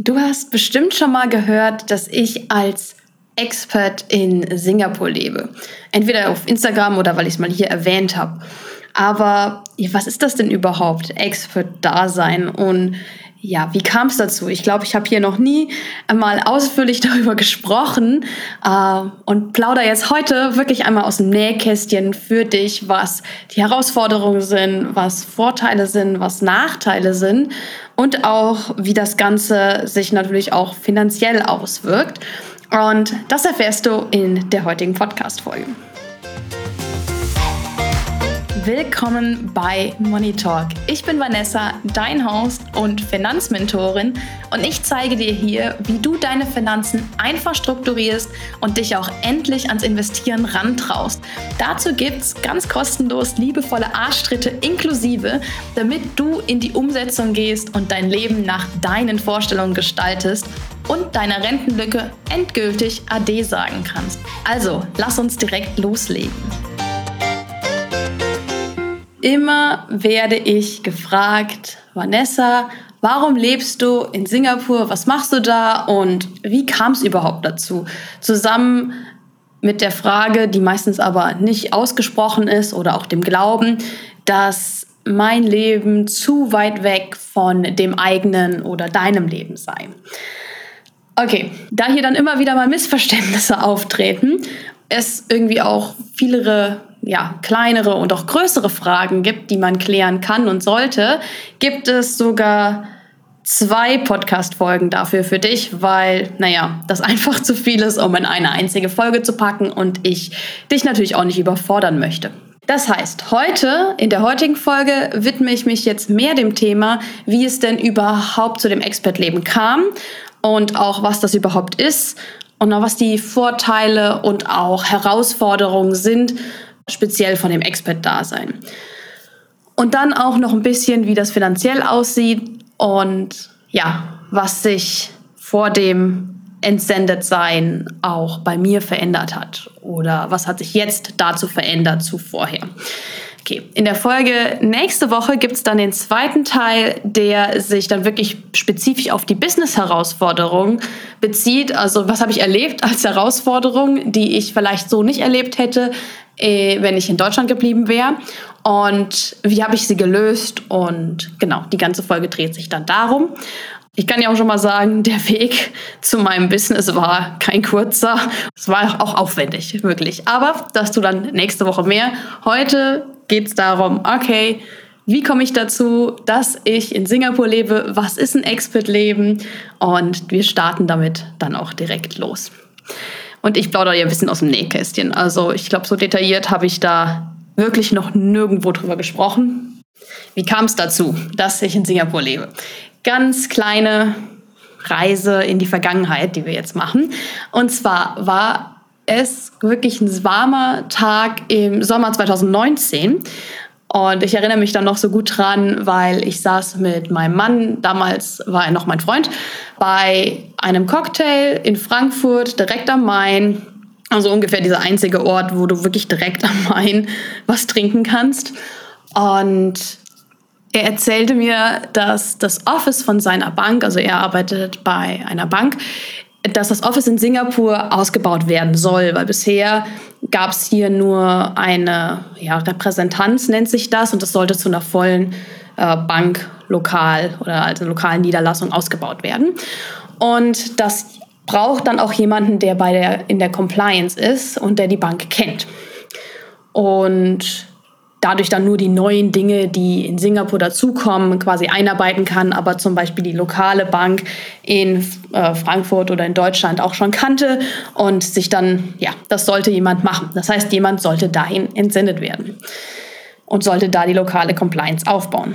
Du hast bestimmt schon mal gehört, dass ich als Expert in Singapur lebe. Entweder auf Instagram oder weil ich es mal hier erwähnt habe. Aber was ist das denn überhaupt, Expert-Dasein? Und ja, wie kam es dazu? Ich glaube, ich habe hier noch nie einmal ausführlich darüber gesprochen äh, und plauder jetzt heute wirklich einmal aus dem Nähkästchen für dich, was die Herausforderungen sind, was Vorteile sind, was Nachteile sind und auch, wie das Ganze sich natürlich auch finanziell auswirkt. Und das erfährst du in der heutigen Podcast-Folge. Willkommen bei Money Talk. Ich bin Vanessa, dein Host und Finanzmentorin und ich zeige dir hier, wie du deine Finanzen einfach strukturierst und dich auch endlich ans Investieren rantraust. Dazu gibt es ganz kostenlos liebevolle Arschtritte inklusive, damit du in die Umsetzung gehst und dein Leben nach deinen Vorstellungen gestaltest und deiner Rentenlücke endgültig Ade sagen kannst. Also, lass uns direkt loslegen. Immer werde ich gefragt, Vanessa, warum lebst du in Singapur? Was machst du da? Und wie kam es überhaupt dazu? Zusammen mit der Frage, die meistens aber nicht ausgesprochen ist oder auch dem Glauben, dass mein Leben zu weit weg von dem eigenen oder deinem Leben sei. Okay, da hier dann immer wieder mal Missverständnisse auftreten, es irgendwie auch viele ja, kleinere und auch größere Fragen gibt, die man klären kann und sollte, gibt es sogar zwei Podcast-Folgen dafür für dich, weil, naja, das einfach zu viel ist, um in eine einzige Folge zu packen und ich dich natürlich auch nicht überfordern möchte. Das heißt, heute, in der heutigen Folge, widme ich mich jetzt mehr dem Thema, wie es denn überhaupt zu dem Expert-Leben kam und auch was das überhaupt ist und auch was die Vorteile und auch Herausforderungen sind speziell von dem Expert-Dasein. Und dann auch noch ein bisschen, wie das finanziell aussieht und ja, was sich vor dem Entsendetsein auch bei mir verändert hat oder was hat sich jetzt dazu verändert zu vorher. Okay, in der Folge nächste Woche gibt es dann den zweiten Teil, der sich dann wirklich spezifisch auf die Business-Herausforderung bezieht. Also was habe ich erlebt als Herausforderung, die ich vielleicht so nicht erlebt hätte, äh, wenn ich in Deutschland geblieben wäre. Und wie habe ich sie gelöst? Und genau, die ganze Folge dreht sich dann darum. Ich kann ja auch schon mal sagen, der Weg zu meinem Business war kein kurzer. Es war auch aufwendig, wirklich. Aber das du dann nächste Woche mehr. Heute geht es darum, okay, wie komme ich dazu, dass ich in Singapur lebe? Was ist ein Expert-Leben? Und wir starten damit dann auch direkt los. Und ich plaudere ja ein bisschen aus dem Nähkästchen. Also ich glaube, so detailliert habe ich da wirklich noch nirgendwo drüber gesprochen. Wie kam es dazu, dass ich in Singapur lebe? Ganz kleine Reise in die Vergangenheit, die wir jetzt machen. Und zwar war es wirklich ein warmer Tag im Sommer 2019. Und ich erinnere mich dann noch so gut dran, weil ich saß mit meinem Mann, damals war er noch mein Freund, bei einem Cocktail in Frankfurt, direkt am Main. Also ungefähr dieser einzige Ort, wo du wirklich direkt am Main was trinken kannst. Und er erzählte mir, dass das Office von seiner Bank, also er arbeitet bei einer Bank, dass das Office in Singapur ausgebaut werden soll, weil bisher gab es hier nur eine ja, Repräsentanz, nennt sich das, und das sollte zu einer vollen äh, Bank lokal oder als lokalen Niederlassung ausgebaut werden. Und das braucht dann auch jemanden, der bei der, in der Compliance ist und der die Bank kennt. Und dadurch dann nur die neuen Dinge, die in Singapur dazukommen, quasi einarbeiten kann, aber zum Beispiel die lokale Bank in äh, Frankfurt oder in Deutschland auch schon kannte und sich dann, ja, das sollte jemand machen. Das heißt, jemand sollte dahin entsendet werden und sollte da die lokale Compliance aufbauen.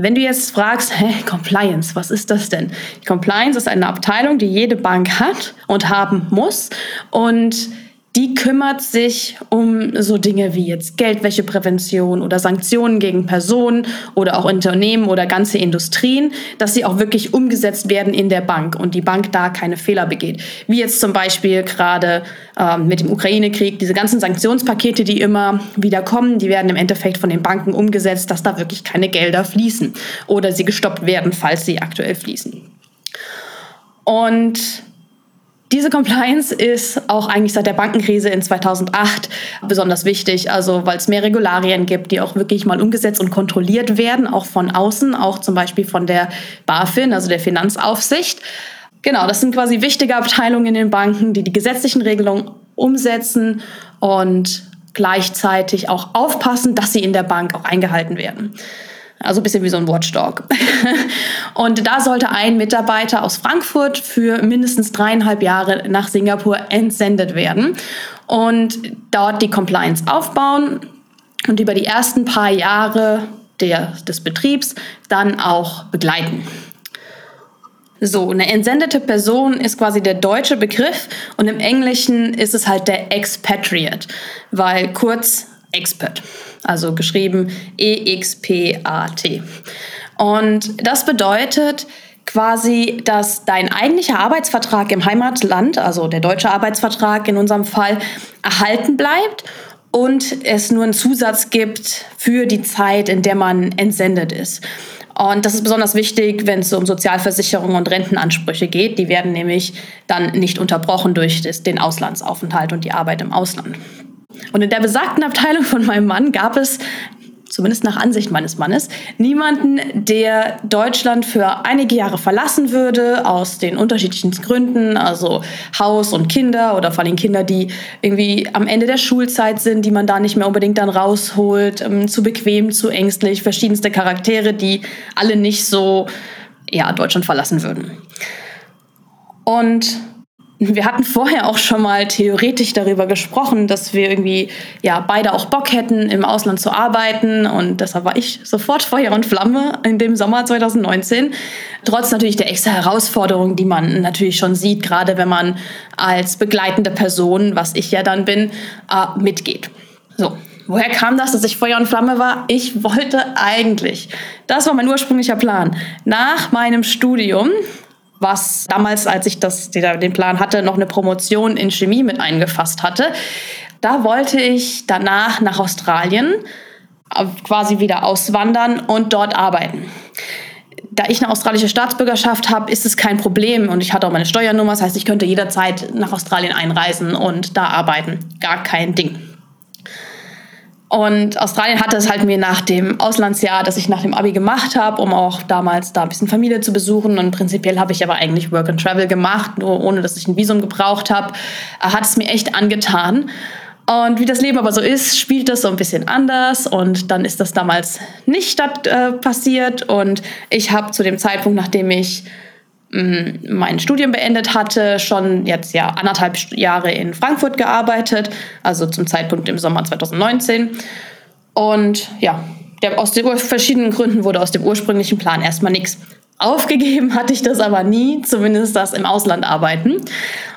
Wenn du jetzt fragst, hä, Compliance, was ist das denn? Compliance ist eine Abteilung, die jede Bank hat und haben muss und die kümmert sich um so Dinge wie jetzt Geldwäscheprävention oder Sanktionen gegen Personen oder auch Unternehmen oder ganze Industrien, dass sie auch wirklich umgesetzt werden in der Bank und die Bank da keine Fehler begeht. Wie jetzt zum Beispiel gerade ähm, mit dem Ukraine-Krieg, diese ganzen Sanktionspakete, die immer wieder kommen, die werden im Endeffekt von den Banken umgesetzt, dass da wirklich keine Gelder fließen oder sie gestoppt werden, falls sie aktuell fließen. Und diese Compliance ist auch eigentlich seit der Bankenkrise in 2008 besonders wichtig, also weil es mehr Regularien gibt, die auch wirklich mal umgesetzt und kontrolliert werden, auch von außen, auch zum Beispiel von der BaFin, also der Finanzaufsicht. Genau, das sind quasi wichtige Abteilungen in den Banken, die die gesetzlichen Regelungen umsetzen und gleichzeitig auch aufpassen, dass sie in der Bank auch eingehalten werden. Also ein bisschen wie so ein Watchdog. Und da sollte ein Mitarbeiter aus Frankfurt für mindestens dreieinhalb Jahre nach Singapur entsendet werden und dort die Compliance aufbauen und über die ersten paar Jahre der, des Betriebs dann auch begleiten. So, eine entsendete Person ist quasi der deutsche Begriff und im Englischen ist es halt der Expatriate, weil kurz Expert, also geschrieben E-X-P-A-T. Und das bedeutet quasi, dass dein eigentlicher Arbeitsvertrag im Heimatland, also der deutsche Arbeitsvertrag in unserem Fall, erhalten bleibt und es nur einen Zusatz gibt für die Zeit, in der man entsendet ist. Und das ist besonders wichtig, wenn es um Sozialversicherung und Rentenansprüche geht. Die werden nämlich dann nicht unterbrochen durch den Auslandsaufenthalt und die Arbeit im Ausland. Und in der besagten Abteilung von meinem Mann gab es zumindest nach Ansicht meines Mannes, niemanden, der Deutschland für einige Jahre verlassen würde, aus den unterschiedlichen Gründen, also Haus und Kinder oder vor allem Kinder, die irgendwie am Ende der Schulzeit sind, die man da nicht mehr unbedingt dann rausholt, ähm, zu bequem, zu ängstlich, verschiedenste Charaktere, die alle nicht so ja, Deutschland verlassen würden. Und wir hatten vorher auch schon mal theoretisch darüber gesprochen, dass wir irgendwie ja beide auch Bock hätten, im Ausland zu arbeiten. Und deshalb war ich sofort Feuer und Flamme in dem Sommer 2019. Trotz natürlich der extra Herausforderungen, die man natürlich schon sieht, gerade wenn man als begleitende Person, was ich ja dann bin, äh, mitgeht. So, Woher kam das, dass ich Feuer und Flamme war? Ich wollte eigentlich, das war mein ursprünglicher Plan, nach meinem Studium was damals, als ich das, den Plan hatte, noch eine Promotion in Chemie mit eingefasst hatte. Da wollte ich danach nach Australien äh, quasi wieder auswandern und dort arbeiten. Da ich eine australische Staatsbürgerschaft habe, ist es kein Problem und ich hatte auch meine Steuernummer, das heißt, ich könnte jederzeit nach Australien einreisen und da arbeiten. Gar kein Ding. Und Australien hatte es halt mir nach dem Auslandsjahr, das ich nach dem Abi gemacht habe, um auch damals da ein bisschen Familie zu besuchen. Und prinzipiell habe ich aber eigentlich Work and Travel gemacht, nur ohne dass ich ein Visum gebraucht habe, äh, hat es mir echt angetan. Und wie das Leben aber so ist, spielt das so ein bisschen anders. Und dann ist das damals nicht statt, äh, passiert. Und ich habe zu dem Zeitpunkt, nachdem ich mein Studium beendet hatte, schon jetzt ja anderthalb Jahre in Frankfurt gearbeitet, also zum Zeitpunkt im Sommer 2019. Und ja, der, aus den verschiedenen Gründen wurde aus dem ursprünglichen Plan erstmal nichts. Aufgegeben hatte ich das aber nie, zumindest das im Ausland arbeiten.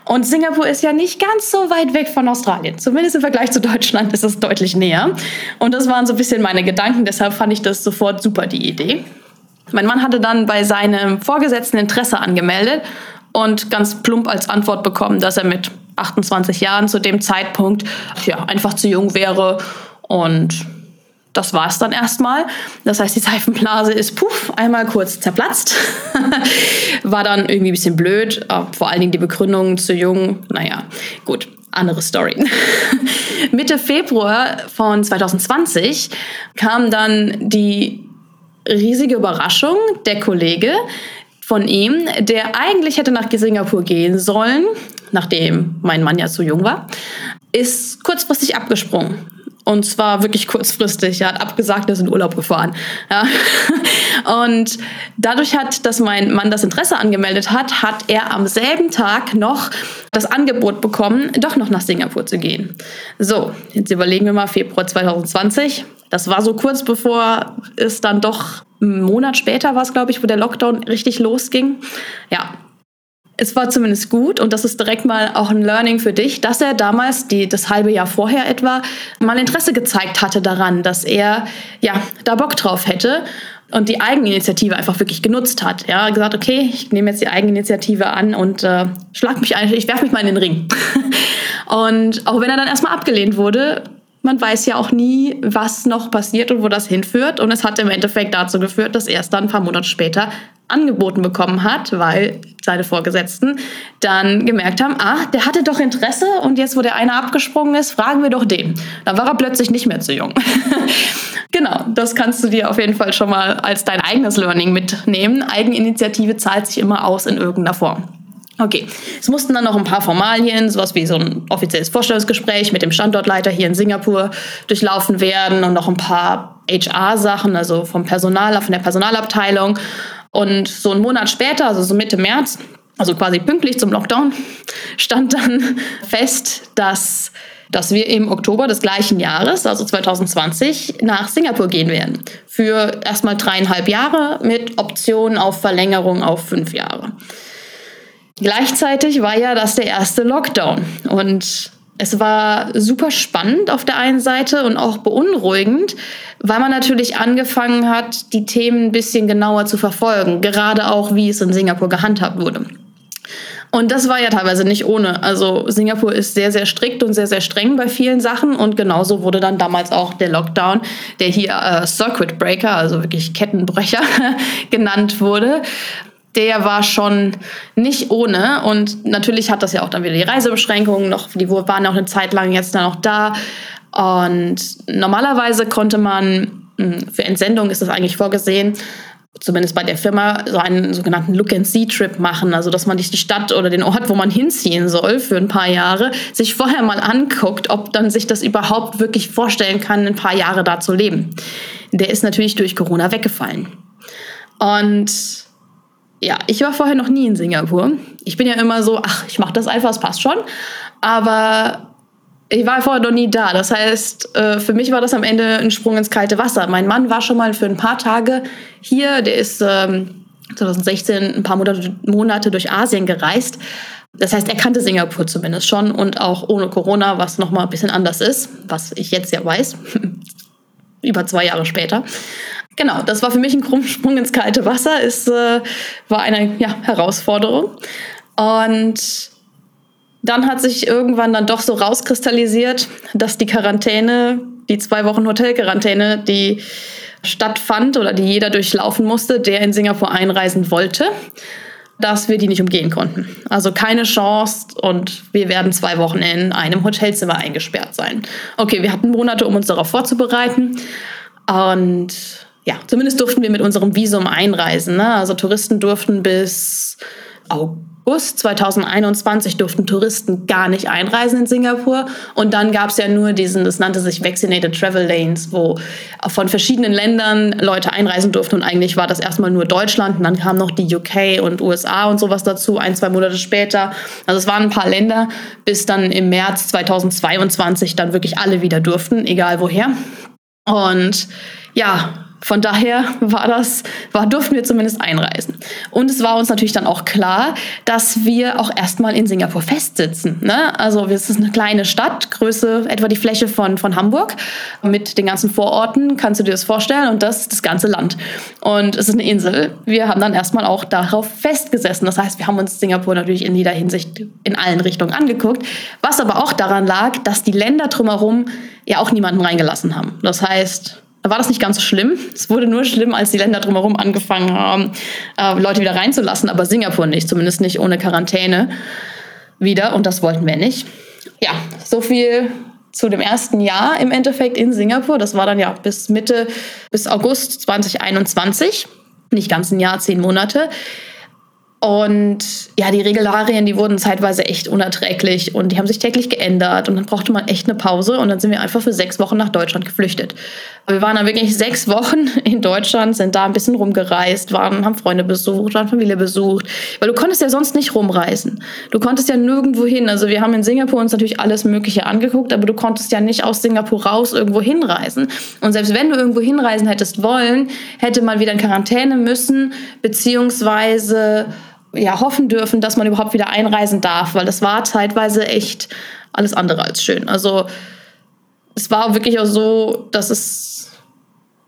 Und Singapur ist ja nicht ganz so weit weg von Australien. Zumindest im Vergleich zu Deutschland ist es deutlich näher. Und das waren so ein bisschen meine Gedanken, deshalb fand ich das sofort super, die Idee. Mein Mann hatte dann bei seinem Vorgesetzten Interesse angemeldet und ganz plump als Antwort bekommen, dass er mit 28 Jahren zu dem Zeitpunkt ja, einfach zu jung wäre und das war es dann erstmal. Das heißt, die Seifenblase ist puff, einmal kurz zerplatzt. war dann irgendwie ein bisschen blöd. Vor allen Dingen die Begründung zu jung. Naja, gut, andere Story. Mitte Februar von 2020 kam dann die riesige Überraschung, der Kollege von ihm, der eigentlich hätte nach Singapur gehen sollen, nachdem mein Mann ja zu jung war, ist kurzfristig abgesprungen. Und zwar wirklich kurzfristig. Er hat abgesagt, er ist in Urlaub gefahren. Ja. Und dadurch hat, dass mein Mann das Interesse angemeldet hat, hat er am selben Tag noch das Angebot bekommen, doch noch nach Singapur zu gehen. So, jetzt überlegen wir mal Februar 2020. Das war so kurz bevor es dann doch einen Monat später war glaube ich, wo der Lockdown richtig losging. Ja, es war zumindest gut und das ist direkt mal auch ein Learning für dich, dass er damals, die, das halbe Jahr vorher etwa, mal Interesse gezeigt hatte daran, dass er ja da Bock drauf hätte und die Eigeninitiative einfach wirklich genutzt hat. Ja, gesagt, okay, ich nehme jetzt die Eigeninitiative an und äh, schlag mich ein, ich werfe mich mal in den Ring. und auch wenn er dann erstmal abgelehnt wurde, man weiß ja auch nie, was noch passiert und wo das hinführt. Und es hat im Endeffekt dazu geführt, dass er es dann ein paar Monate später angeboten bekommen hat, weil seine Vorgesetzten dann gemerkt haben, ah, der hatte doch Interesse und jetzt, wo der eine abgesprungen ist, fragen wir doch den. Dann war er plötzlich nicht mehr zu jung. genau, das kannst du dir auf jeden Fall schon mal als dein eigenes Learning mitnehmen. Eigeninitiative zahlt sich immer aus in irgendeiner Form. Okay, es mussten dann noch ein paar Formalien, sowas wie so ein offizielles Vorstellungsgespräch mit dem Standortleiter hier in Singapur durchlaufen werden und noch ein paar HR-Sachen, also vom Personal, von der Personalabteilung. Und so einen Monat später, also so Mitte März, also quasi pünktlich zum Lockdown, stand dann fest, dass, dass wir im Oktober des gleichen Jahres, also 2020, nach Singapur gehen werden. Für erstmal dreieinhalb Jahre mit Option auf Verlängerung auf fünf Jahre. Gleichzeitig war ja das der erste Lockdown und es war super spannend auf der einen Seite und auch beunruhigend, weil man natürlich angefangen hat, die Themen ein bisschen genauer zu verfolgen, gerade auch wie es in Singapur gehandhabt wurde. Und das war ja teilweise nicht ohne. Also Singapur ist sehr, sehr strikt und sehr, sehr streng bei vielen Sachen. Und genauso wurde dann damals auch der Lockdown, der hier äh, Circuit Breaker, also wirklich Kettenbrecher genannt wurde, der war schon nicht ohne. Und natürlich hat das ja auch dann wieder die Reisebeschränkungen noch, die waren auch eine Zeit lang jetzt dann auch da. Und normalerweise konnte man, hm, für Entsendung ist das eigentlich vorgesehen, zumindest bei der Firma, so einen sogenannten Look-and-See-Trip machen. Also, dass man die Stadt oder den Ort, wo man hinziehen soll für ein paar Jahre, sich vorher mal anguckt, ob dann sich das überhaupt wirklich vorstellen kann, ein paar Jahre da zu leben. Der ist natürlich durch Corona weggefallen. Und ja, ich war vorher noch nie in Singapur. Ich bin ja immer so, ach, ich mache das einfach, es passt schon. Aber ich war vorher noch nie da. Das heißt, äh, für mich war das am Ende ein Sprung ins kalte Wasser. Mein Mann war schon mal für ein paar Tage hier. Der ist 2016 ähm, ein paar Monate durch Asien gereist. Das heißt, er kannte Singapur zumindest schon und auch ohne Corona, was nochmal ein bisschen anders ist, was ich jetzt ja weiß, über zwei Jahre später. Genau, das war für mich ein Krummsprung ins kalte Wasser. Es äh, war eine ja, Herausforderung. Und dann hat sich irgendwann dann doch so rauskristallisiert, dass die Quarantäne, die zwei Wochen Hotelquarantäne, die stattfand oder die jeder durchlaufen musste, der in Singapur einreisen wollte, dass wir die nicht umgehen konnten. Also keine Chance und wir werden zwei Wochen in einem Hotelzimmer eingesperrt sein. Okay, wir hatten Monate, um uns darauf vorzubereiten und ja, zumindest durften wir mit unserem Visum einreisen. Ne? Also Touristen durften bis August 2021 durften Touristen gar nicht einreisen in Singapur. Und dann gab es ja nur diesen, das nannte sich Vaccinated Travel Lanes, wo von verschiedenen Ländern Leute einreisen durften. Und eigentlich war das erstmal nur Deutschland. Und dann kamen noch die UK und USA und sowas dazu, ein, zwei Monate später. Also es waren ein paar Länder, bis dann im März 2022 dann wirklich alle wieder durften, egal woher. Und ja, von daher war das, war, durften wir zumindest einreisen. Und es war uns natürlich dann auch klar, dass wir auch erstmal in Singapur festsitzen. Ne? Also es ist eine kleine Stadt, Größe etwa die Fläche von, von Hamburg mit den ganzen Vororten, kannst du dir das vorstellen, und das das ganze Land. Und es ist eine Insel. Wir haben dann erstmal auch darauf festgesessen. Das heißt, wir haben uns Singapur natürlich in jeder Hinsicht in allen Richtungen angeguckt, was aber auch daran lag, dass die Länder drumherum ja auch niemanden reingelassen haben. Das heißt, war das nicht ganz so schlimm. Es wurde nur schlimm, als die Länder drumherum angefangen haben, äh, Leute wieder reinzulassen, aber Singapur nicht, zumindest nicht ohne Quarantäne wieder. Und das wollten wir nicht. Ja, so viel zu dem ersten Jahr im Endeffekt in Singapur. Das war dann ja bis Mitte, bis August 2021. Nicht ganz ein Jahr, zehn Monate. Und ja, die Regularien, die wurden zeitweise echt unerträglich und die haben sich täglich geändert und dann brauchte man echt eine Pause und dann sind wir einfach für sechs Wochen nach Deutschland geflüchtet. Wir waren dann wirklich sechs Wochen in Deutschland, sind da ein bisschen rumgereist, waren, haben Freunde besucht, waren Familie besucht, weil du konntest ja sonst nicht rumreisen. Du konntest ja nirgendwo hin. Also wir haben in Singapur uns natürlich alles Mögliche angeguckt, aber du konntest ja nicht aus Singapur raus irgendwo hinreisen. Und selbst wenn du irgendwo hinreisen hättest wollen, hätte man wieder in Quarantäne müssen, beziehungsweise ja, hoffen dürfen, dass man überhaupt wieder einreisen darf, weil das war zeitweise echt alles andere als schön. Also es war wirklich auch so, dass es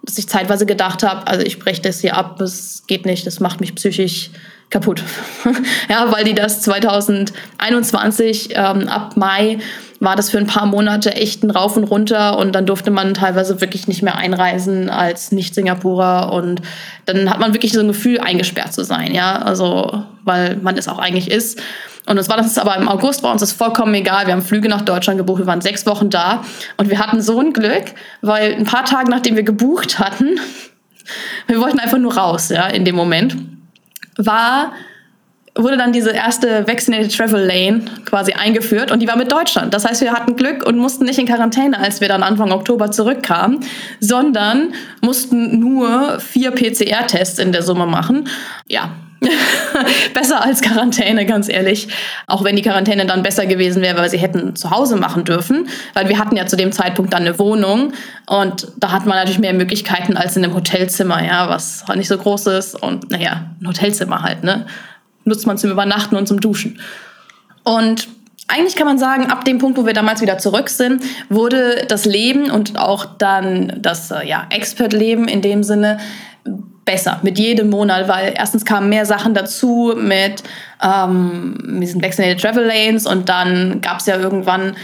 dass ich zeitweise gedacht habe, also ich breche das hier ab, das geht nicht, das macht mich psychisch kaputt. ja, weil die das 2021 ähm, ab Mai war das für ein paar Monate echt ein Rauf und Runter und dann durfte man teilweise wirklich nicht mehr einreisen als Nicht-Singapurer und dann hat man wirklich so ein Gefühl, eingesperrt zu sein, ja, also weil man es auch eigentlich ist. Und es war das aber im August, war uns das vollkommen egal. Wir haben Flüge nach Deutschland gebucht, wir waren sechs Wochen da und wir hatten so ein Glück, weil ein paar Tage nachdem wir gebucht hatten, wir wollten einfach nur raus, ja, in dem Moment, war wurde dann diese erste Vaccinated Travel Lane quasi eingeführt und die war mit Deutschland. Das heißt, wir hatten Glück und mussten nicht in Quarantäne, als wir dann Anfang Oktober zurückkamen, sondern mussten nur vier PCR-Tests in der Summe machen. Ja, besser als Quarantäne, ganz ehrlich. Auch wenn die Quarantäne dann besser gewesen wäre, weil sie hätten zu Hause machen dürfen, weil wir hatten ja zu dem Zeitpunkt dann eine Wohnung und da hat man natürlich mehr Möglichkeiten als in einem Hotelzimmer, ja, was halt nicht so groß ist und naja, ein Hotelzimmer halt, ne? Nutzt man zum Übernachten und zum Duschen. Und eigentlich kann man sagen, ab dem Punkt, wo wir damals wieder zurück sind, wurde das Leben und auch dann das äh, ja, Expert-Leben in dem Sinne besser mit jedem Monat, weil erstens kamen mehr Sachen dazu mit ähm, diesen Vaccinated Travel Lanes und dann gab es ja irgendwann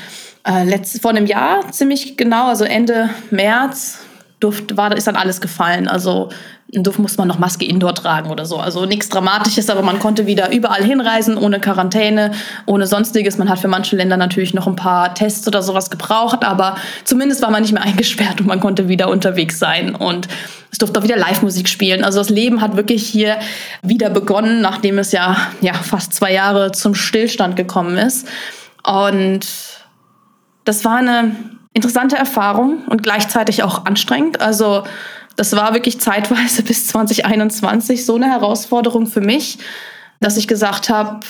äh, letzt, vor einem Jahr ziemlich genau, also Ende März, Duft war, ist dann alles gefallen. Also in Duft musste man noch Maske indoor tragen oder so. Also nichts Dramatisches, aber man konnte wieder überall hinreisen, ohne Quarantäne, ohne sonstiges. Man hat für manche Länder natürlich noch ein paar Tests oder sowas gebraucht, aber zumindest war man nicht mehr eingesperrt und man konnte wieder unterwegs sein. Und es durfte auch wieder Live-Musik spielen. Also das Leben hat wirklich hier wieder begonnen, nachdem es ja, ja fast zwei Jahre zum Stillstand gekommen ist. Und das war eine interessante Erfahrung und gleichzeitig auch anstrengend. Also das war wirklich zeitweise bis 2021 so eine Herausforderung für mich, dass ich gesagt habe,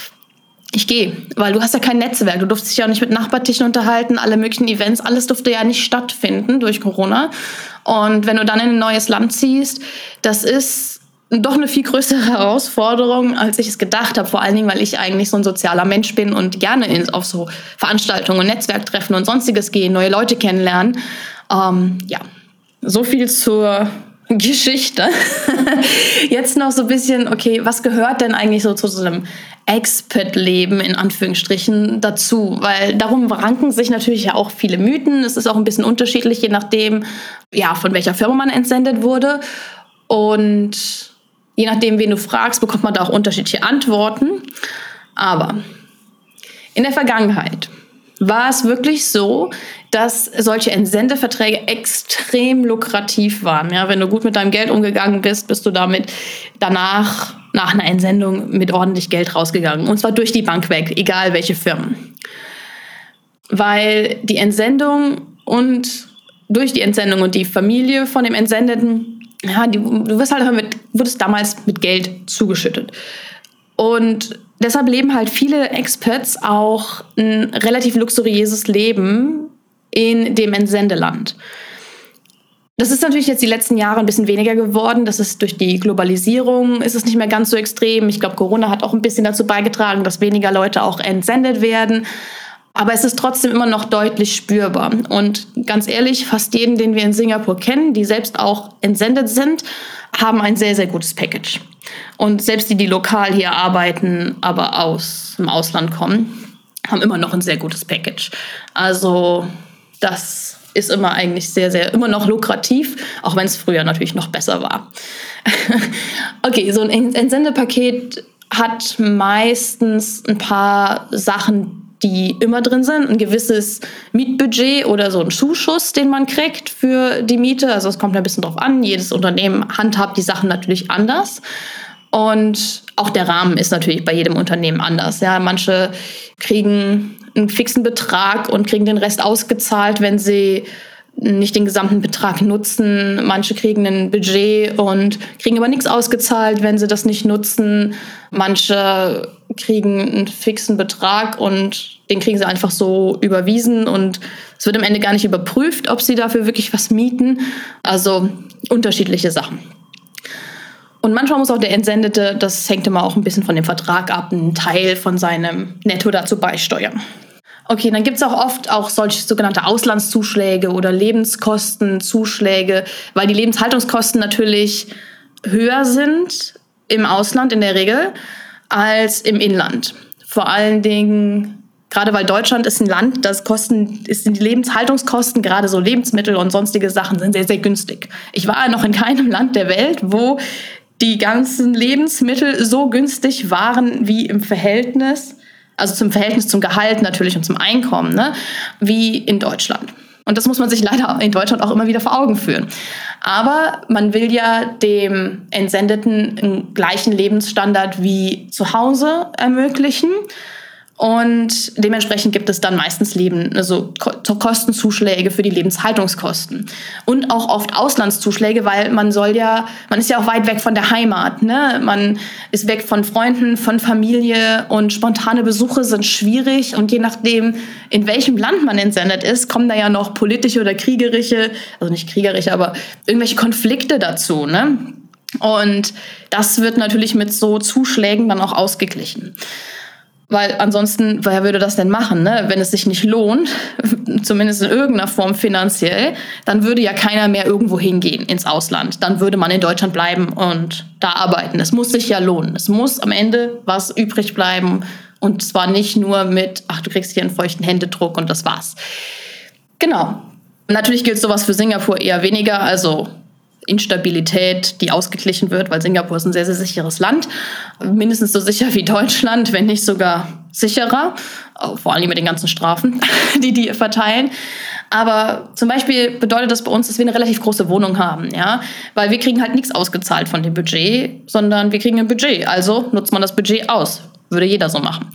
ich gehe, weil du hast ja kein Netzwerk, du durftest dich ja nicht mit Nachbartischen unterhalten, alle möglichen Events, alles durfte ja nicht stattfinden durch Corona. Und wenn du dann in ein neues Land ziehst, das ist doch eine viel größere Herausforderung, als ich es gedacht habe. Vor allen Dingen, weil ich eigentlich so ein sozialer Mensch bin und gerne auf so Veranstaltungen und Netzwerktreffen und sonstiges gehe, neue Leute kennenlernen. Ähm, ja, so viel zur Geschichte. Jetzt noch so ein bisschen, okay, was gehört denn eigentlich so zu so einem Expert-Leben in Anführungsstrichen dazu? Weil darum ranken sich natürlich ja auch viele Mythen. Es ist auch ein bisschen unterschiedlich, je nachdem, ja, von welcher Firma man entsendet wurde. Und je nachdem, wen du fragst, bekommt man da auch unterschiedliche Antworten. Aber in der Vergangenheit war es wirklich so, dass solche Entsendeverträge extrem lukrativ waren. Ja, wenn du gut mit deinem Geld umgegangen bist, bist du damit danach, nach einer Entsendung, mit ordentlich Geld rausgegangen. Und zwar durch die Bank weg, egal welche Firmen. Weil die Entsendung und durch die Entsendung und die Familie von dem Entsendeten, ja, die, du wirst halt mit, wurdest damals mit Geld zugeschüttet. Und deshalb leben halt viele Experts auch ein relativ luxuriöses Leben in dem Entsendeland. Das ist natürlich jetzt die letzten Jahre ein bisschen weniger geworden. Das ist durch die Globalisierung ist es nicht mehr ganz so extrem. Ich glaube, Corona hat auch ein bisschen dazu beigetragen, dass weniger Leute auch entsendet werden. Aber es ist trotzdem immer noch deutlich spürbar. Und ganz ehrlich, fast jeden, den wir in Singapur kennen, die selbst auch entsendet sind, haben ein sehr, sehr gutes Package. Und selbst die, die lokal hier arbeiten, aber aus dem Ausland kommen, haben immer noch ein sehr gutes Package. Also das ist immer eigentlich sehr, sehr, immer noch lukrativ, auch wenn es früher natürlich noch besser war. okay, so ein Entsendepaket hat meistens ein paar Sachen, die immer drin sind. Ein gewisses Mietbudget oder so ein Zuschuss, den man kriegt für die Miete. Also es kommt ein bisschen drauf an. Jedes Unternehmen handhabt die Sachen natürlich anders. Und auch der Rahmen ist natürlich bei jedem Unternehmen anders. Ja, manche kriegen einen fixen Betrag und kriegen den Rest ausgezahlt, wenn sie nicht den gesamten Betrag nutzen. Manche kriegen ein Budget und kriegen aber nichts ausgezahlt, wenn sie das nicht nutzen. Manche kriegen einen fixen Betrag und den kriegen sie einfach so überwiesen und es wird am Ende gar nicht überprüft, ob sie dafür wirklich was mieten. Also unterschiedliche Sachen. Und manchmal muss auch der Entsendete, das hängt immer auch ein bisschen von dem Vertrag ab, einen Teil von seinem Netto dazu beisteuern. Okay, dann gibt es auch oft auch solche sogenannte Auslandszuschläge oder Lebenskostenzuschläge, weil die Lebenshaltungskosten natürlich höher sind im Ausland in der Regel als im Inland. Vor allen Dingen, gerade weil Deutschland ist ein Land, das Kosten, ist die Lebenshaltungskosten, gerade so Lebensmittel und sonstige Sachen sind sehr, sehr günstig. Ich war noch in keinem Land der Welt, wo die ganzen Lebensmittel so günstig waren wie im Verhältnis also zum Verhältnis zum Gehalt natürlich und zum Einkommen, ne? wie in Deutschland. Und das muss man sich leider in Deutschland auch immer wieder vor Augen führen. Aber man will ja dem Entsendeten einen gleichen Lebensstandard wie zu Hause ermöglichen. Und dementsprechend gibt es dann meistens Leben, also Kostenzuschläge für die Lebenshaltungskosten. Und auch oft Auslandszuschläge, weil man soll ja, man ist ja auch weit weg von der Heimat. Ne? Man ist weg von Freunden, von Familie und spontane Besuche sind schwierig. Und je nachdem, in welchem Land man entsendet ist, kommen da ja noch politische oder kriegerische, also nicht kriegerische, aber irgendwelche Konflikte dazu. Ne? Und das wird natürlich mit so Zuschlägen dann auch ausgeglichen. Weil ansonsten, wer würde das denn machen, ne? wenn es sich nicht lohnt, zumindest in irgendeiner Form finanziell, dann würde ja keiner mehr irgendwo hingehen ins Ausland. Dann würde man in Deutschland bleiben und da arbeiten. Es muss sich ja lohnen. Es muss am Ende was übrig bleiben und zwar nicht nur mit, ach, du kriegst hier einen feuchten Händedruck und das war's. Genau. Natürlich gilt sowas für Singapur eher weniger. Also Instabilität, die ausgeglichen wird, weil Singapur ist ein sehr, sehr sicheres Land. Mindestens so sicher wie Deutschland, wenn nicht sogar sicherer. Vor allem mit den ganzen Strafen, die die verteilen. Aber zum Beispiel bedeutet das bei uns, dass wir eine relativ große Wohnung haben, ja, weil wir kriegen halt nichts ausgezahlt von dem Budget, sondern wir kriegen ein Budget. Also nutzt man das Budget aus. Würde jeder so machen.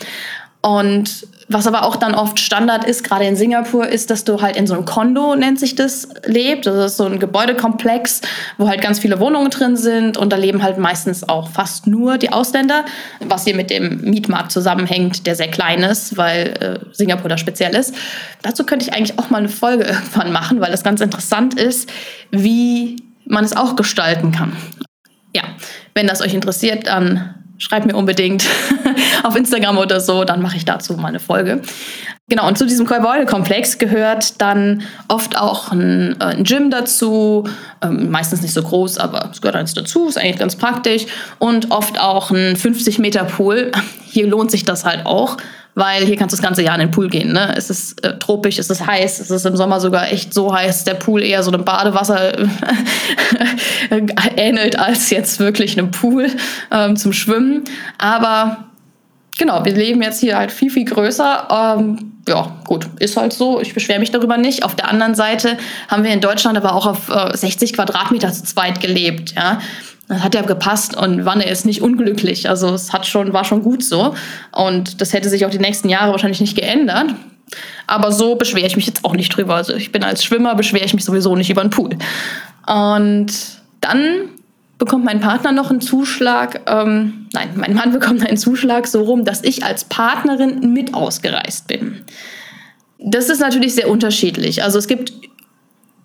Und was aber auch dann oft Standard ist, gerade in Singapur, ist, dass du halt in so einem Kondo, nennt sich das, lebst. Das ist so ein Gebäudekomplex, wo halt ganz viele Wohnungen drin sind und da leben halt meistens auch fast nur die Ausländer, was hier mit dem Mietmarkt zusammenhängt, der sehr klein ist, weil äh, Singapur da speziell ist. Dazu könnte ich eigentlich auch mal eine Folge irgendwann machen, weil das ganz interessant ist, wie man es auch gestalten kann. Ja, wenn das euch interessiert, dann schreibt mir unbedingt auf Instagram oder so, dann mache ich dazu mal eine Folge. Genau, und zu diesem Gebäudekomplex gehört dann oft auch ein, äh, ein Gym dazu, ähm, meistens nicht so groß, aber es gehört eins dazu, ist eigentlich ganz praktisch. Und oft auch ein 50 Meter Pool. Hier lohnt sich das halt auch, weil hier kannst du das ganze Jahr in den Pool gehen. Ne? Es ist äh, tropisch, es ist heiß, es ist im Sommer sogar echt so heiß, der Pool eher so einem Badewasser ähnelt als jetzt wirklich einem Pool ähm, zum Schwimmen. Aber genau, wir leben jetzt hier halt viel, viel größer. Ähm, ja, gut, ist halt so. Ich beschwere mich darüber nicht. Auf der anderen Seite haben wir in Deutschland aber auch auf äh, 60 Quadratmeter zu zweit gelebt. Ja? Das hat ja gepasst und Wanne ist nicht unglücklich. Also es hat schon, war schon gut so. Und das hätte sich auch die nächsten Jahre wahrscheinlich nicht geändert. Aber so beschwere ich mich jetzt auch nicht drüber. Also ich bin als Schwimmer, beschwere ich mich sowieso nicht über den Pool. Und dann bekommt mein Partner noch einen Zuschlag. Ähm, nein, mein Mann bekommt einen Zuschlag so rum, dass ich als Partnerin mit ausgereist bin. Das ist natürlich sehr unterschiedlich. Also es gibt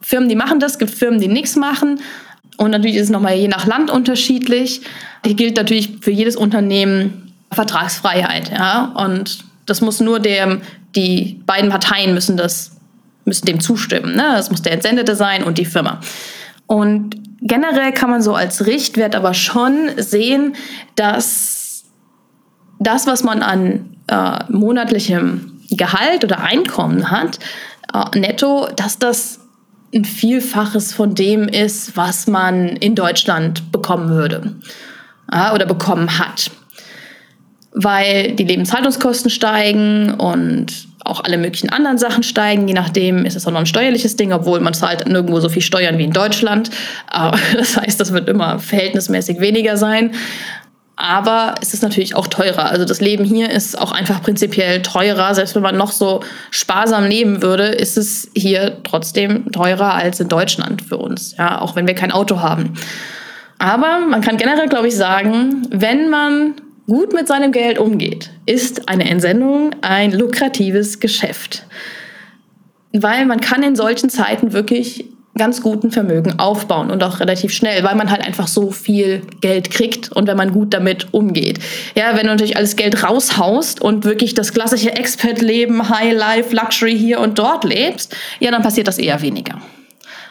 Firmen, die machen das, es gibt Firmen, die nichts machen. Und natürlich ist es nochmal je nach Land unterschiedlich. Hier gilt natürlich für jedes Unternehmen Vertragsfreiheit. Ja? Und das muss nur dem, die beiden Parteien müssen das müssen dem zustimmen. Ne? Das muss der Entsendete sein und die Firma. Und generell kann man so als Richtwert aber schon sehen, dass das, was man an äh, monatlichem Gehalt oder Einkommen hat, äh, netto, dass das ein Vielfaches von dem ist, was man in Deutschland bekommen würde ja, oder bekommen hat. Weil die Lebenshaltungskosten steigen und auch alle möglichen anderen Sachen steigen. Je nachdem ist es auch noch ein steuerliches Ding, obwohl man zahlt nirgendwo so viel Steuern wie in Deutschland. Das heißt, das wird immer verhältnismäßig weniger sein. Aber es ist natürlich auch teurer. Also das Leben hier ist auch einfach prinzipiell teurer. Selbst wenn man noch so sparsam leben würde, ist es hier trotzdem teurer als in Deutschland für uns. Ja, auch wenn wir kein Auto haben. Aber man kann generell, glaube ich, sagen, wenn man gut mit seinem Geld umgeht, ist eine Entsendung ein lukratives Geschäft. Weil man kann in solchen Zeiten wirklich ganz guten Vermögen aufbauen und auch relativ schnell, weil man halt einfach so viel Geld kriegt und wenn man gut damit umgeht. Ja, wenn du natürlich alles Geld raushaust und wirklich das klassische Expert-Leben, High Life, Luxury hier und dort lebst, ja, dann passiert das eher weniger.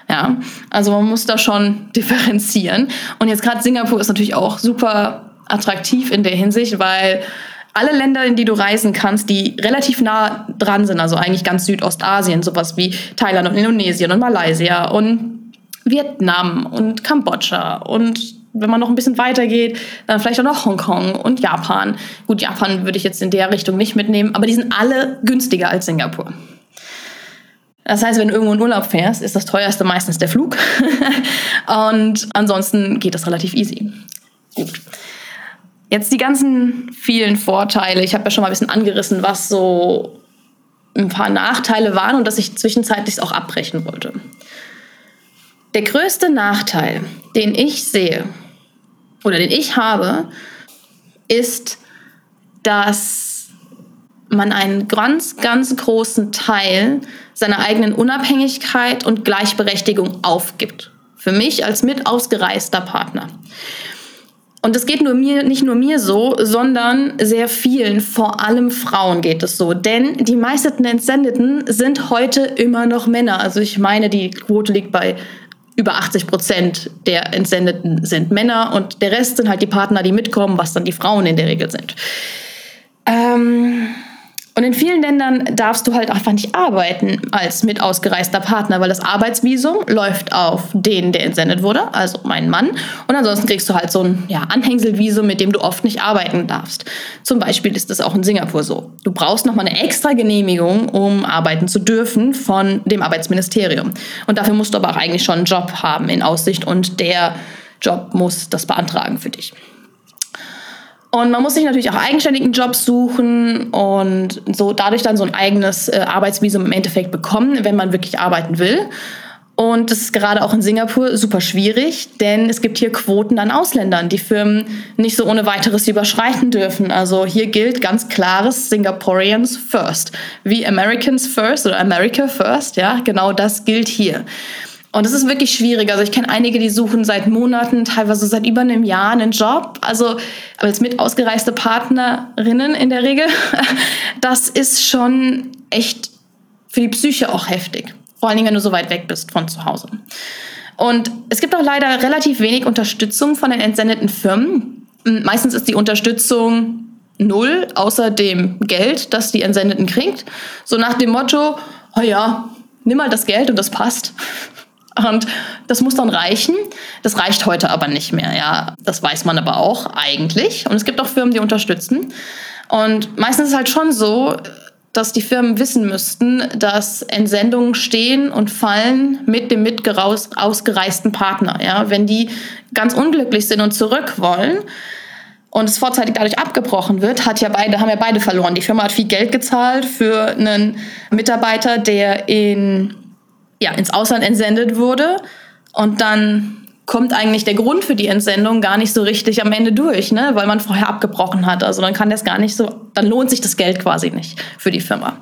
Ja, also man muss da schon differenzieren. Und jetzt gerade Singapur ist natürlich auch super attraktiv in der Hinsicht, weil alle Länder, in die du reisen kannst, die relativ nah dran sind, also eigentlich ganz Südostasien, sowas wie Thailand und Indonesien und Malaysia und Vietnam und Kambodscha und wenn man noch ein bisschen weiter geht, dann vielleicht auch noch Hongkong und Japan. Gut, Japan würde ich jetzt in der Richtung nicht mitnehmen, aber die sind alle günstiger als Singapur. Das heißt, wenn du irgendwo in Urlaub fährst, ist das teuerste meistens der Flug. und ansonsten geht das relativ easy. Gut. Jetzt die ganzen vielen Vorteile. Ich habe ja schon mal ein bisschen angerissen, was so ein paar Nachteile waren und dass ich zwischenzeitlich auch abbrechen wollte. Der größte Nachteil, den ich sehe oder den ich habe, ist, dass man einen ganz, ganz großen Teil seiner eigenen Unabhängigkeit und Gleichberechtigung aufgibt. Für mich als mit ausgereister Partner. Und es geht nur mir, nicht nur mir so, sondern sehr vielen, vor allem Frauen geht es so. Denn die meisten Entsendeten sind heute immer noch Männer. Also ich meine, die Quote liegt bei über 80 Prozent der Entsendeten sind Männer und der Rest sind halt die Partner, die mitkommen, was dann die Frauen in der Regel sind. Ähm und in vielen Ländern darfst du halt einfach nicht arbeiten als mit ausgereister Partner, weil das Arbeitsvisum läuft auf den, der entsendet wurde, also meinen Mann. Und ansonsten kriegst du halt so ein ja, Anhängselvisum, mit dem du oft nicht arbeiten darfst. Zum Beispiel ist das auch in Singapur so. Du brauchst nochmal eine extra Genehmigung, um arbeiten zu dürfen von dem Arbeitsministerium. Und dafür musst du aber auch eigentlich schon einen Job haben in Aussicht und der Job muss das beantragen für dich. Und man muss sich natürlich auch eigenständigen Jobs suchen und so dadurch dann so ein eigenes äh, Arbeitsvisum im Endeffekt bekommen, wenn man wirklich arbeiten will. Und das ist gerade auch in Singapur super schwierig, denn es gibt hier Quoten an Ausländern, die Firmen nicht so ohne weiteres überschreiten dürfen. Also hier gilt ganz klares Singaporeans first. Wie Americans first oder America first, ja, genau das gilt hier. Und es ist wirklich schwierig. Also ich kenne einige, die suchen seit Monaten, teilweise seit über einem Jahr einen Job. Also als mit ausgereiste Partnerinnen in der Regel. Das ist schon echt für die Psyche auch heftig. Vor allen Dingen, wenn du so weit weg bist von zu Hause. Und es gibt auch leider relativ wenig Unterstützung von den entsendeten Firmen. Meistens ist die Unterstützung null, außer dem Geld, das die Entsendeten kriegt. So nach dem Motto, oh ja, nimm mal das Geld und das passt. Und das muss dann reichen. Das reicht heute aber nicht mehr. Ja, das weiß man aber auch eigentlich. Und es gibt auch Firmen, die unterstützen. Und meistens ist es halt schon so, dass die Firmen wissen müssten, dass Entsendungen stehen und fallen mit dem mit ausgereisten Partner. Ja, wenn die ganz unglücklich sind und zurück wollen, und es vorzeitig dadurch abgebrochen wird, hat ja beide, haben ja beide verloren. Die Firma hat viel Geld gezahlt für einen Mitarbeiter, der in ja, ins Ausland entsendet wurde. Und dann kommt eigentlich der Grund für die Entsendung gar nicht so richtig am Ende durch, ne? weil man vorher abgebrochen hat. Also dann kann das gar nicht so, dann lohnt sich das Geld quasi nicht für die Firma.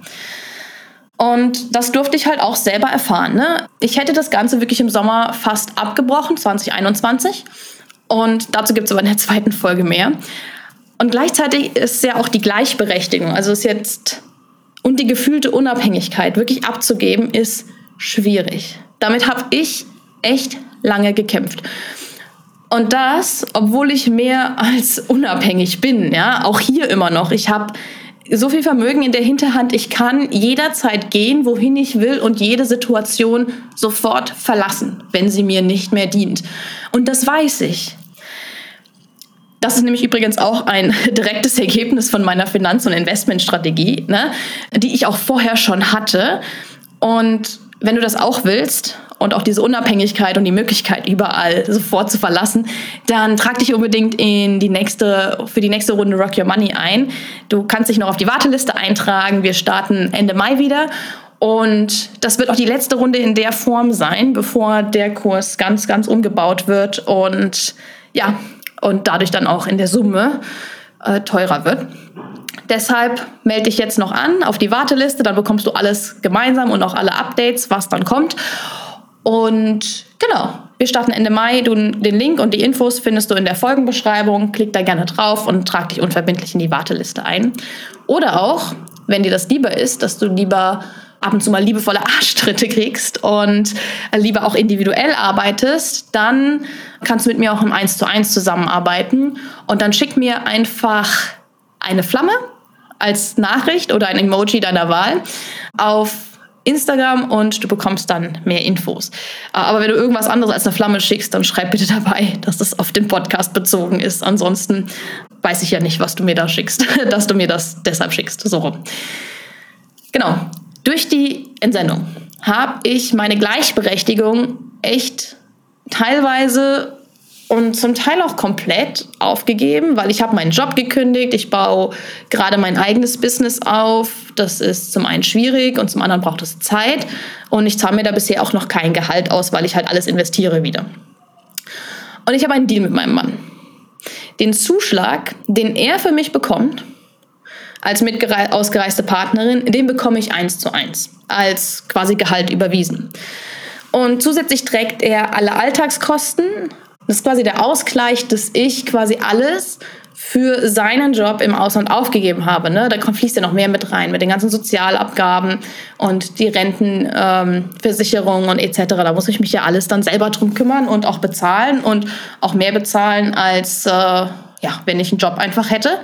Und das durfte ich halt auch selber erfahren. Ne? Ich hätte das Ganze wirklich im Sommer fast abgebrochen, 2021. Und dazu gibt es aber in der zweiten Folge mehr. Und gleichzeitig ist ja auch die Gleichberechtigung, also ist jetzt und die gefühlte Unabhängigkeit wirklich abzugeben, ist schwierig. Damit habe ich echt lange gekämpft. Und das, obwohl ich mehr als unabhängig bin, ja, auch hier immer noch. Ich habe so viel Vermögen in der Hinterhand, ich kann jederzeit gehen, wohin ich will und jede Situation sofort verlassen, wenn sie mir nicht mehr dient. Und das weiß ich. Das ist nämlich übrigens auch ein direktes Ergebnis von meiner Finanz- und Investmentstrategie, ne, die ich auch vorher schon hatte. Und wenn du das auch willst und auch diese Unabhängigkeit und die Möglichkeit überall sofort zu verlassen, dann trag dich unbedingt in die nächste, für die nächste Runde Rock Your Money ein. Du kannst dich noch auf die Warteliste eintragen. Wir starten Ende Mai wieder. Und das wird auch die letzte Runde in der Form sein, bevor der Kurs ganz, ganz umgebaut wird und ja, und dadurch dann auch in der Summe äh, teurer wird. Deshalb melde dich jetzt noch an auf die Warteliste, dann bekommst du alles gemeinsam und auch alle Updates, was dann kommt. Und genau, wir starten Ende Mai. Du, den Link und die Infos findest du in der Folgenbeschreibung. Klick da gerne drauf und trag dich unverbindlich in die Warteliste ein. Oder auch, wenn dir das lieber ist, dass du lieber ab und zu mal liebevolle Arschtritte kriegst und lieber auch individuell arbeitest, dann kannst du mit mir auch im 1 zu 1 zusammenarbeiten. Und dann schick mir einfach eine Flamme als Nachricht oder ein Emoji deiner Wahl auf Instagram und du bekommst dann mehr Infos. Aber wenn du irgendwas anderes als eine Flamme schickst, dann schreib bitte dabei, dass das auf den Podcast bezogen ist. Ansonsten weiß ich ja nicht, was du mir da schickst, dass du mir das deshalb schickst. So rum. Genau. Durch die Entsendung habe ich meine Gleichberechtigung echt teilweise und zum Teil auch komplett aufgegeben, weil ich habe meinen Job gekündigt, ich baue gerade mein eigenes Business auf. Das ist zum einen schwierig und zum anderen braucht es Zeit und ich zahle mir da bisher auch noch kein Gehalt aus, weil ich halt alles investiere wieder. Und ich habe einen Deal mit meinem Mann. Den Zuschlag, den er für mich bekommt, als mit ausgereiste Partnerin, den bekomme ich eins zu eins als quasi Gehalt überwiesen. Und zusätzlich trägt er alle Alltagskosten das ist quasi der Ausgleich, dass ich quasi alles für seinen Job im Ausland aufgegeben habe. Ne? Da fließt ja noch mehr mit rein, mit den ganzen Sozialabgaben und die Rentenversicherungen ähm, und etc. Da muss ich mich ja alles dann selber drum kümmern und auch bezahlen und auch mehr bezahlen, als äh, ja, wenn ich einen Job einfach hätte.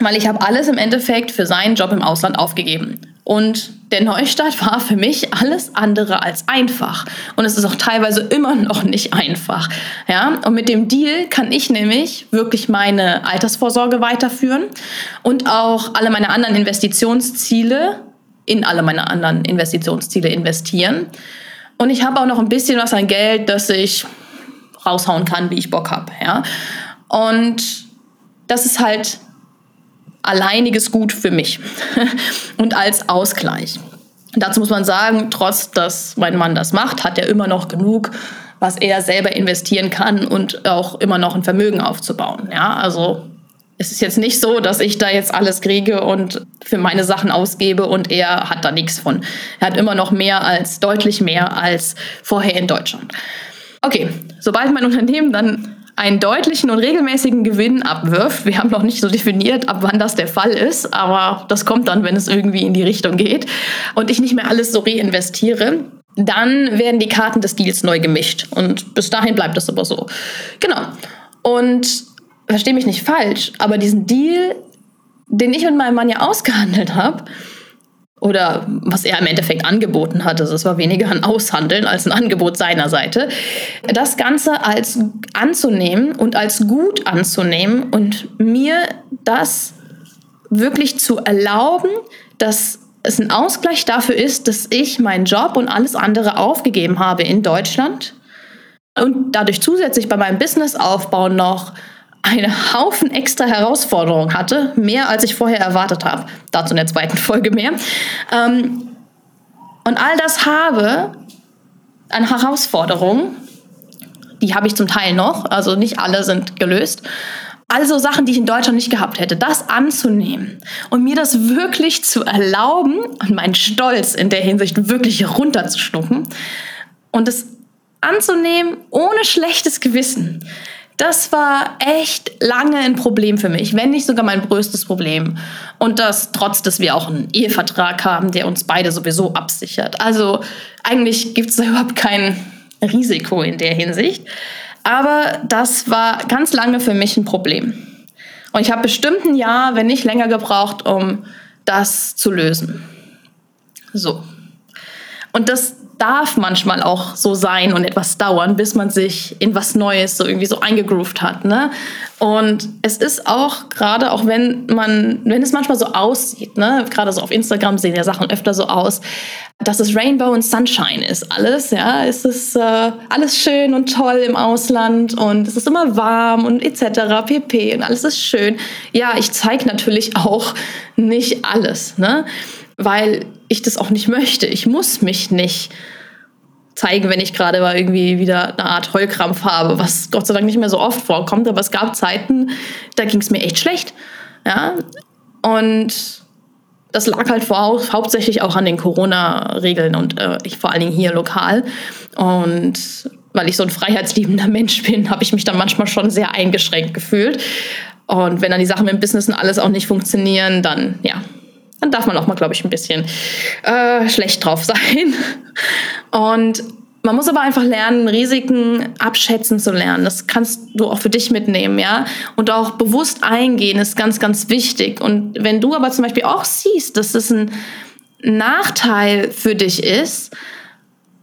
Weil ich habe alles im Endeffekt für seinen Job im Ausland aufgegeben. Und der Neustart war für mich alles andere als einfach. Und es ist auch teilweise immer noch nicht einfach. Ja? Und mit dem Deal kann ich nämlich wirklich meine Altersvorsorge weiterführen und auch alle meine anderen Investitionsziele in alle meine anderen Investitionsziele investieren. Und ich habe auch noch ein bisschen was an Geld, das ich raushauen kann, wie ich Bock habe. Ja? Und das ist halt alleiniges Gut für mich und als Ausgleich. Dazu muss man sagen, trotz dass mein Mann das macht, hat er immer noch genug, was er selber investieren kann und auch immer noch ein Vermögen aufzubauen. Ja, also es ist jetzt nicht so, dass ich da jetzt alles kriege und für meine Sachen ausgebe und er hat da nichts von. Er hat immer noch mehr als, deutlich mehr als vorher in Deutschland. Okay, sobald mein Unternehmen dann einen deutlichen und regelmäßigen Gewinn abwirft. Wir haben noch nicht so definiert, ab wann das der Fall ist, aber das kommt dann, wenn es irgendwie in die Richtung geht und ich nicht mehr alles so reinvestiere. Dann werden die Karten des Deals neu gemischt und bis dahin bleibt es aber so. Genau. Und verstehe mich nicht falsch, aber diesen Deal, den ich mit meinem Mann ja ausgehandelt habe, oder was er im Endeffekt angeboten hatte. Das war weniger ein Aushandeln als ein Angebot seiner Seite. Das Ganze als anzunehmen und als gut anzunehmen und mir das wirklich zu erlauben, dass es ein Ausgleich dafür ist, dass ich meinen Job und alles andere aufgegeben habe in Deutschland und dadurch zusätzlich bei meinem Businessaufbau noch einen Haufen extra Herausforderungen hatte, mehr als ich vorher erwartet habe. Dazu in der zweiten Folge mehr. Ähm, und all das habe an Herausforderungen, die habe ich zum Teil noch, also nicht alle sind gelöst. Also Sachen, die ich in Deutschland nicht gehabt hätte, das anzunehmen und mir das wirklich zu erlauben und meinen Stolz in der Hinsicht wirklich runterzuschlucken und es anzunehmen ohne schlechtes Gewissen das war echt lange ein Problem für mich, wenn nicht sogar mein größtes Problem. Und das trotz, dass wir auch einen Ehevertrag haben, der uns beide sowieso absichert. Also eigentlich gibt es da überhaupt kein Risiko in der Hinsicht. Aber das war ganz lange für mich ein Problem. Und ich habe bestimmt ein Jahr, wenn nicht länger gebraucht, um das zu lösen. So. Und das darf manchmal auch so sein und etwas dauern, bis man sich in was Neues so irgendwie so eingegroovt hat. Ne? Und es ist auch gerade, auch wenn man, wenn es manchmal so aussieht, ne, gerade so auf Instagram sehen ja Sachen öfter so aus, dass es Rainbow und Sunshine ist alles, ja, es ist äh, alles schön und toll im Ausland und es ist immer warm und etc. pp. und alles ist schön. Ja, ich zeige natürlich auch nicht alles, ne? weil ich das auch nicht möchte. Ich muss mich nicht zeigen, wenn ich gerade mal irgendwie wieder eine Art Heulkrampf habe, was Gott sei Dank nicht mehr so oft vorkommt, aber es gab Zeiten, da ging es mir echt schlecht. Ja? Und das lag halt vor, hauptsächlich auch an den Corona-Regeln und äh, ich vor allen Dingen hier lokal. Und weil ich so ein freiheitsliebender Mensch bin, habe ich mich dann manchmal schon sehr eingeschränkt gefühlt. Und wenn dann die Sachen mit dem Business und alles auch nicht funktionieren, dann ja, dann darf man auch mal, glaube ich, ein bisschen äh, schlecht drauf sein. Und man muss aber einfach lernen, Risiken abschätzen zu lernen. Das kannst du auch für dich mitnehmen, ja. Und auch bewusst eingehen ist ganz, ganz wichtig. Und wenn du aber zum Beispiel auch siehst, dass das ein Nachteil für dich ist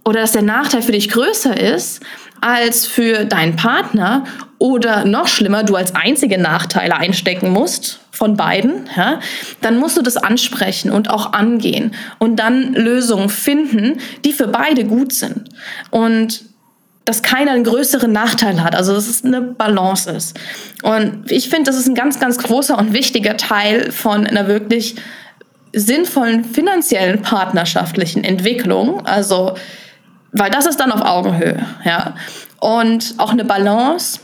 oder dass der Nachteil für dich größer ist als für deinen Partner oder noch schlimmer, du als einzige Nachteile einstecken musst von beiden, ja, dann musst du das ansprechen und auch angehen und dann Lösungen finden, die für beide gut sind. Und dass keiner einen größeren Nachteil hat, also dass es eine Balance ist. Und ich finde, das ist ein ganz, ganz großer und wichtiger Teil von einer wirklich sinnvollen finanziellen partnerschaftlichen Entwicklung. Also, weil das ist dann auf Augenhöhe, ja. Und auch eine Balance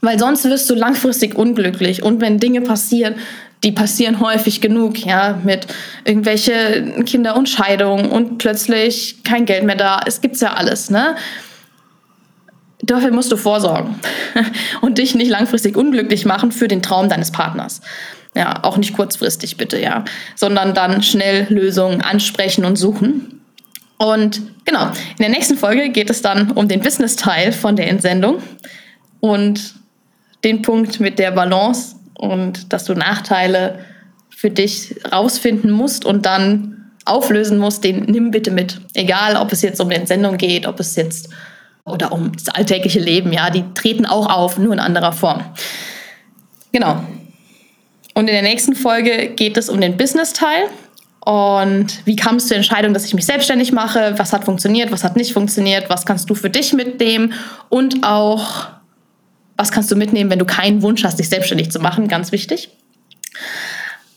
weil sonst wirst du langfristig unglücklich. Und wenn Dinge passieren, die passieren häufig genug, ja, mit irgendwelche Kinder und Scheidungen und plötzlich kein Geld mehr da. Es gibt's ja alles, ne? Dafür musst du vorsorgen und dich nicht langfristig unglücklich machen für den Traum deines Partners. Ja, auch nicht kurzfristig bitte, ja, sondern dann schnell Lösungen ansprechen und suchen. Und genau, in der nächsten Folge geht es dann um den Business-Teil von der Entsendung. Und den Punkt mit der Balance und dass du Nachteile für dich rausfinden musst und dann auflösen musst, den nimm bitte mit. Egal, ob es jetzt um die Entsendung geht, ob es jetzt oder um das alltägliche Leben, ja, die treten auch auf, nur in anderer Form. Genau. Und in der nächsten Folge geht es um den Business-Teil. Und wie kam es zur Entscheidung, dass ich mich selbstständig mache? Was hat funktioniert, was hat nicht funktioniert? Was kannst du für dich mitnehmen? Und auch, was kannst du mitnehmen, wenn du keinen Wunsch hast, dich selbstständig zu machen? Ganz wichtig.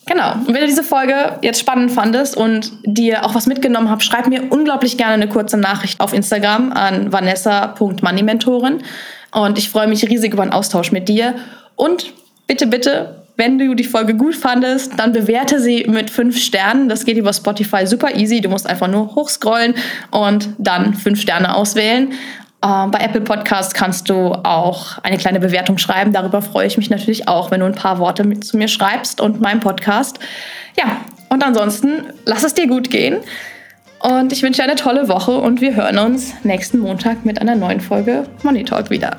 Genau. Und wenn du diese Folge jetzt spannend fandest und dir auch was mitgenommen hast, schreib mir unglaublich gerne eine kurze Nachricht auf Instagram an vanessa.moneymentorin. Und ich freue mich riesig über einen Austausch mit dir. Und bitte, bitte, wenn du die Folge gut fandest, dann bewerte sie mit fünf Sternen. Das geht über Spotify super easy. Du musst einfach nur hochscrollen und dann fünf Sterne auswählen. Ähm, bei Apple Podcast kannst du auch eine kleine Bewertung schreiben. Darüber freue ich mich natürlich auch, wenn du ein paar Worte mit zu mir schreibst und meinem Podcast. Ja, und ansonsten lass es dir gut gehen. Und ich wünsche dir eine tolle Woche und wir hören uns nächsten Montag mit einer neuen Folge Money Talk wieder.